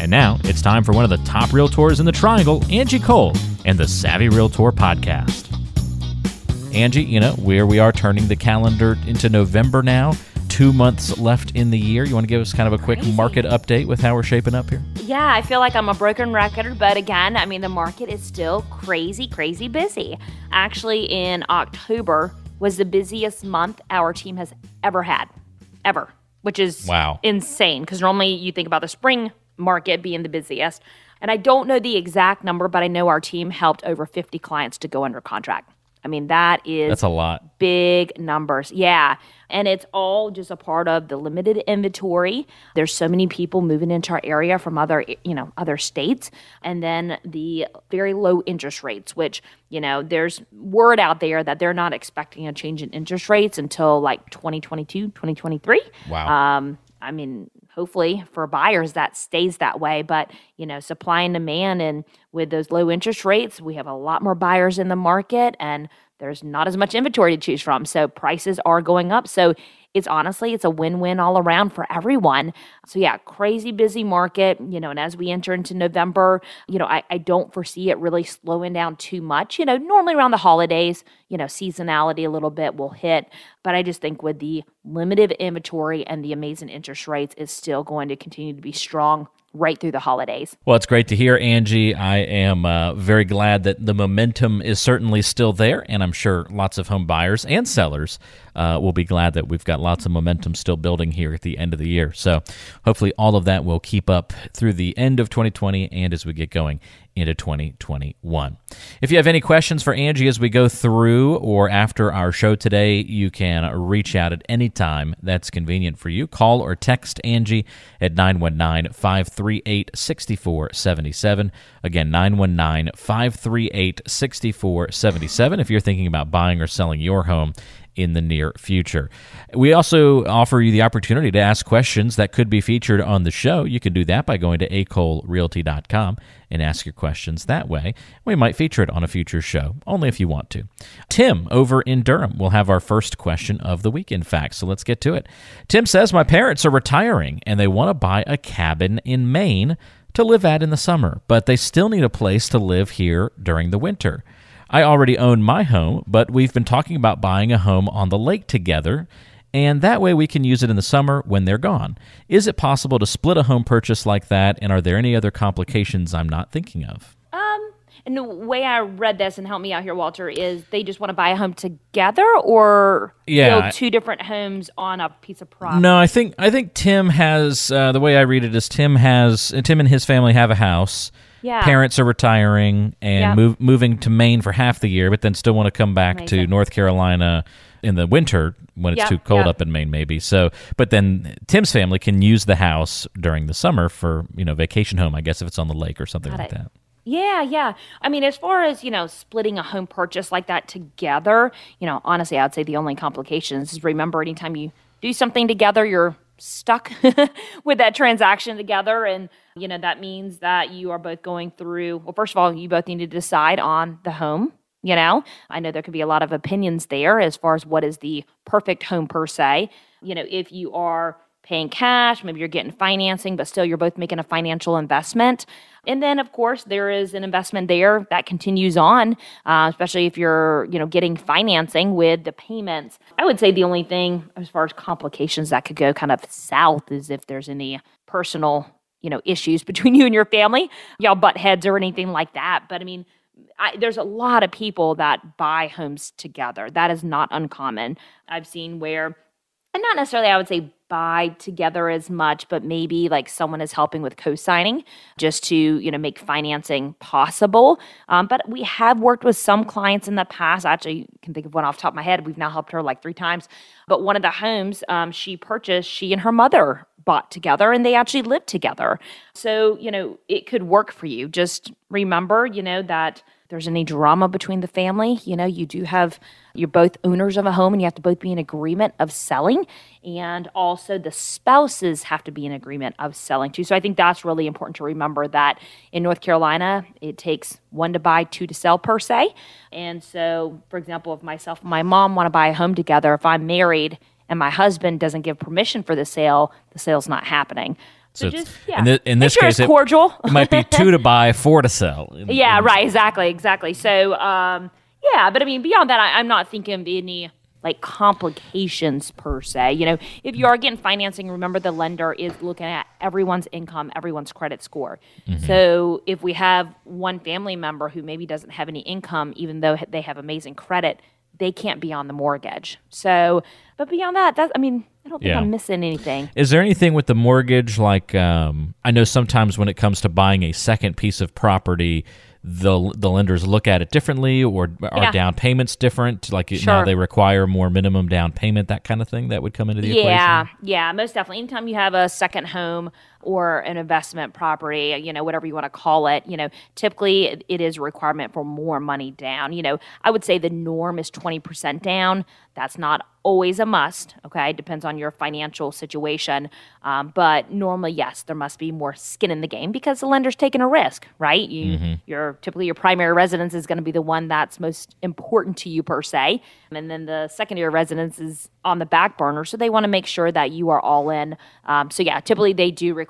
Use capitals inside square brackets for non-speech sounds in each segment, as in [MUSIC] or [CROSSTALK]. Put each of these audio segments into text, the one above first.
And now it's time for one of the top realtors in the triangle, Angie Cole, and the Savvy Realtor podcast. Angie, you know, where we are turning the calendar into November now, two months left in the year. You want to give us kind of a quick Crazy. market update with how we're shaping up here? Yeah, I feel like I'm a broken record, but again, I mean, the market is still crazy, crazy busy. Actually, in October was the busiest month our team has ever had, ever, which is Wow. insane because normally you think about the spring market being the busiest. And I don't know the exact number, but I know our team helped over 50 clients to go under contract. I mean, that is That's a lot. big numbers. Yeah. And it's all just a part of the limited inventory. There's so many people moving into our area from other, you know, other states. And then the very low interest rates, which, you know, there's word out there that they're not expecting a change in interest rates until like 2022, 2023. Wow. Um, I mean, hopefully for buyers that stays that way. But you know, supply and demand, and with those low interest rates, we have a lot more buyers in the market, and there's not as much inventory to choose from. So prices are going up. So honestly it's a win-win all around for everyone. So yeah, crazy busy market. You know, and as we enter into November, you know, I, I don't foresee it really slowing down too much. You know, normally around the holidays, you know, seasonality a little bit will hit. But I just think with the limited inventory and the amazing interest rates is still going to continue to be strong right through the holidays. Well, it's great to hear, Angie. I am uh, very glad that the momentum is certainly still there, and I'm sure lots of home buyers and sellers uh, will be glad that we've got lots of momentum still building here at the end of the year. So, hopefully, all of that will keep up through the end of 2020 and as we get going into 2021. If you have any questions for Angie as we go through or after our show today, you can reach out at any time that's convenient for you. Call or text Angie at 919 538 6477. Again, 919 538 6477 if you're thinking about buying or selling your home in the near future. We also offer you the opportunity to ask questions that could be featured on the show. You can do that by going to acolerealty.com and ask your questions that way. We might feature it on a future show, only if you want to. Tim over in Durham will have our first question of the week, in fact, so let's get to it. Tim says, My parents are retiring and they want to buy a cabin in Maine to live at in the summer, but they still need a place to live here during the winter. I already own my home, but we've been talking about buying a home on the lake together, and that way we can use it in the summer when they're gone. Is it possible to split a home purchase like that, and are there any other complications I'm not thinking of? Um, and the way I read this and help me out here, Walter, is they just want to buy a home together or Yeah. build two different homes on a piece of property. No, I think I think Tim has uh, the way I read it is Tim has Tim and his family have a house. Yeah. Parents are retiring and Yeah. move, moving to Maine for half the year, but then still want to come back to North Carolina in the winter when it's Yeah, too cold yeah. up in Maine, maybe. So, but then Tim's family can use the house during the summer for you know vacation home, I guess, if it's on the lake or something Got like it. that. Yeah, yeah. I mean, as far as, you know, splitting a home purchase like that together, you know, honestly, I'd say the only complications is remember anytime you do something together, you're stuck [LAUGHS] with that transaction together. And, you know, that means that you are both going through, well, first of all, you both need to decide on the home. You know, I know there could be a lot of opinions there as far as what is the perfect home per se. You know, if you are paying cash, maybe you're getting financing, but still you're both making a financial investment. And then, of course, there is an investment there that continues on, uh, especially if you're, you know, getting financing with the payments. I would say the only thing as far as complications that could go kind of south is if there's any personal, you know, issues [LAUGHS] between you and your family, y'all butt heads or anything like that. But I mean, I, there's a lot of people that buy homes together. That is not uncommon. I've seen where, and not necessarily, I would say buy together as much, but maybe like someone is helping with co-signing just to you know make financing possible. Um, but we have worked with some clients in the past. I Actually, can think of one off the top of my head. We've now helped her like three times. But one of the homes um, she purchased, she and her mother bought together and they actually lived together. So, you know, it could work for you. Just remember, you know, that there's any drama between the family, you know, you do have you're both owners of a home and you have to both be in agreement of selling and also the spouses have to be in agreement of selling too. So I think that's really important to remember that in North Carolina, it takes one to buy, two to sell per se. And so, for example, if myself and my mom want to buy a home together, if I'm married and my husband doesn't give permission for the sale, the sale's not happening. So, so just, yeah. in, the, in this sure case, it, cordial. it might be two to [LAUGHS] buy, four to sell. yeah, right. Exactly. Exactly. So, um, yeah, but I mean, beyond that, I, I'm not thinking of any like complications per se. You know, if you are getting financing, remember the lender is looking at everyone's income, everyone's credit score. Mm-hmm. So if we have one family member who maybe doesn't have any income, even though they have amazing credit, they can't be on the mortgage. So, but beyond that, that's, I mean, I don't think yeah. I'm missing anything. Is there anything with the mortgage? Like, um, I know sometimes when it comes to buying a second piece of property, the the lenders look at it differently or are yeah. down payments different like sure. now they require more minimum down payment that kind of thing that would come into the yeah, equation yeah most definitely anytime you have a second home or an investment property you know whatever you want to call it you know typically it is a requirement for more money down. You know i would say the norm is 20% down. That's not always a must okay? Depends on your financial situation. Um, but normally yes there must be more skin in the game because the lender's taking a risk right? You mm-hmm. your typically your primary residence is going to be the one that's most important to you per se. And then the secondary residence is on the back burner so they want to make sure that you are all in. Um, so yeah typically they do require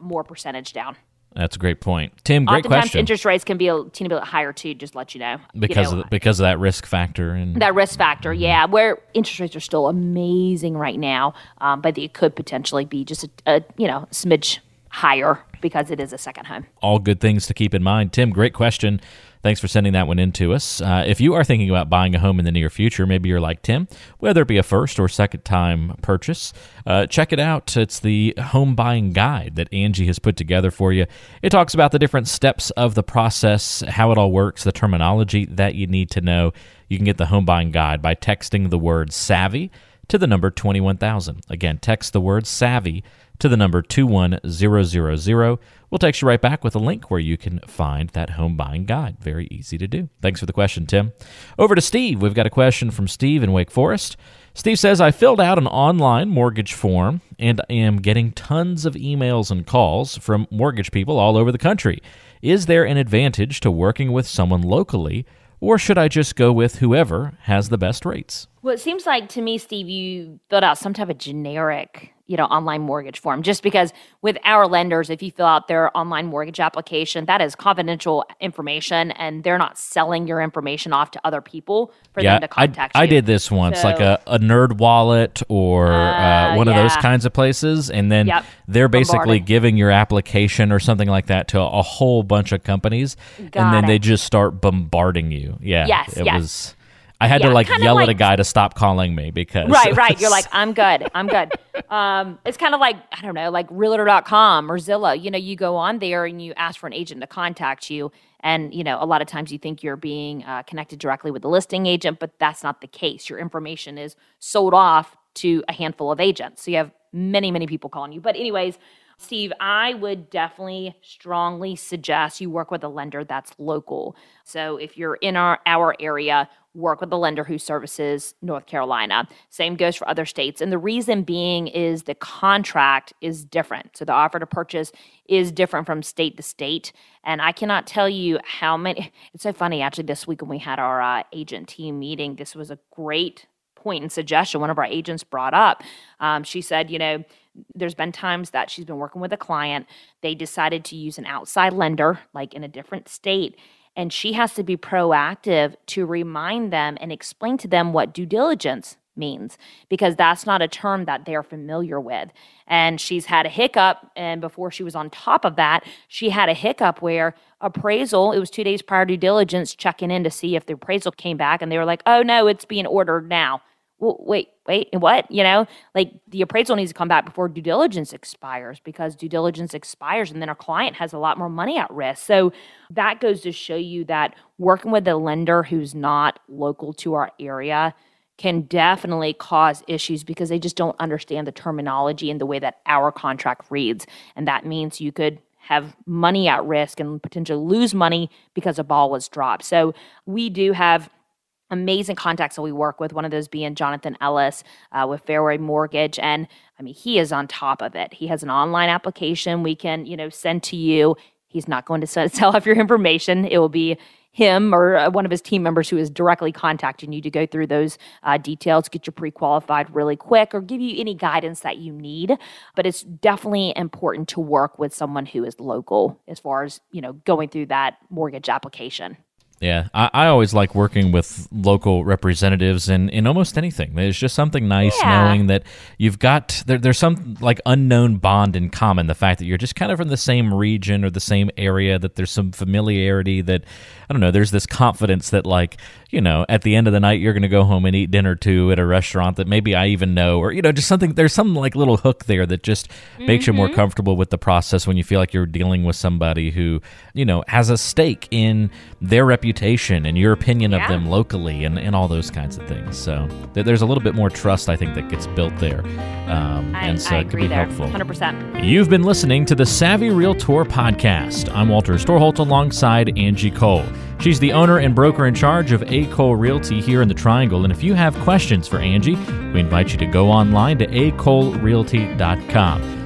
more percentage down that's a great point, Tim. Great Oftentimes question. Interest rates can be a teeny bit higher too. Just let you know because you know, of the, because of that risk factor and that risk factor. Mm-hmm. Yeah, where interest rates are still amazing right now, um, but it could potentially be just a, a you know smidge higher because it is a second home. All good things to keep in mind. Tim, great question. Thanks for sending that one in to us. Uh, if you are thinking about buying a home in the near future, maybe you're like Tim, whether it be a first or second time purchase, uh, check it out. It's the home buying guide that Angie has put together for you. It talks about the different steps of the process, how it all works, the terminology that you need to know. You can get the home buying guide by texting the word savvy to the number 21000. Again, text the word savvy to the number 21000. We'll text you right back with a link where you can find that home buying guide. Very easy to do. Thanks for the question, Tim. Over to Steve. We've got a question from Steve in Wake Forest. Steve says, I filled out an online mortgage form and I am getting tons of emails and calls from mortgage people all over the country. Is there an advantage to working with someone locally, or should I just go with whoever has the best rates? Well, it seems like to me, Steve, you built out some type of generic you know online mortgage form just because with our lenders if you fill out their online mortgage application that is confidential information and they're not selling your information off to other people for yeah, them to contact I, you. I did this once so, like a, a NerdWallet or uh, uh, one yeah. of those kinds of places and then yep. they're basically giving your application or something like that to a, a whole bunch of companies Got and then it. they just start bombarding you yeah yes it yes. was I had yeah, to like yell like, at a guy to stop calling me because right, right. [LAUGHS] You're like, I'm good, I'm good. um, it's kind of like I don't know, like Realtor.com or Zillow. You know, you go on there and you ask for an agent to contact you, and you know, a lot of times you think you're being uh, connected directly with the listing agent, but that's not the case. Your information is sold off to a handful of agents, so you have many, many people calling you. But anyways. Steve, I would definitely strongly suggest you work with a lender that's local. So if you're in our, our area, work with a lender who services North Carolina. Same goes for other states. And the reason being is the contract is different. So the offer to purchase is different from state to state. And I cannot tell you how many. [LAUGHS] It's so funny, actually, this week when we had our uh, agent team meeting, this was a great point and suggestion one of our agents brought up. Um, she said, you know, there's been times that she's been working with a client, they decided to use an outside lender, like in a different state and she has to be proactive to remind them and explain to them what due diligence means because that's not a term that they're familiar with. And she's had a hiccup. And before she was on top of that, she had a hiccup where appraisal, it was two days prior due diligence, checking in to see if the appraisal came back. And they were like, oh no, it's being ordered now well, wait, wait, what? You know, like the appraisal needs to come back before due diligence expires because due diligence expires and then our client has a lot more money at risk. So that goes to show you that working with a lender who's not local to our area, can definitely cause issues because they just don't understand the terminology and the way that our contract reads. And that means you could have money at risk and potentially lose money because a ball was dropped. So we do have amazing contacts that we work with. One of those being Jonathan Ellis uh, with Fairway Mortgage, and I mean he is on top of it. He has an online application we can you know send to you. He's not going to [LAUGHS] sell off your information. It will be him or uh, one of his team members who is directly contacting you to go through those uh, details, get you pre qualified really quick, or give you any guidance that you need. But it's definitely important to work with someone who is local as far as, you know, going through that mortgage application. Yeah, I, I, always like working with local representatives in, in almost anything. There's just something nice yeah. knowing that you've got there, there's some like unknown bond in common. The fact that you're just kind of from the same region or the same area, that there's some familiarity. That I don't know. There's this confidence that like you know at the end of the night you're going to go home and eat dinner too at a restaurant that maybe I even know, or you know just something. There's some like little hook there that just mm-hmm. makes you more mm-hmm. comfortable with the process when you feel like you're dealing with somebody who you know has a stake in their reputation reputation and your opinion yeah. of them locally and, and all those kinds of things. So th- there's a little bit more trust, I think, that gets built there. Um, I, and so I it could be there. helpful. 100%. You've been listening to the Savvy Realtor podcast. I'm Walter Storholt alongside Angie Cole. She's the owner and broker in charge of A. Cole Realty here in the Triangle. And if you have questions for Angie, we invite you to go online to acolerealty.com.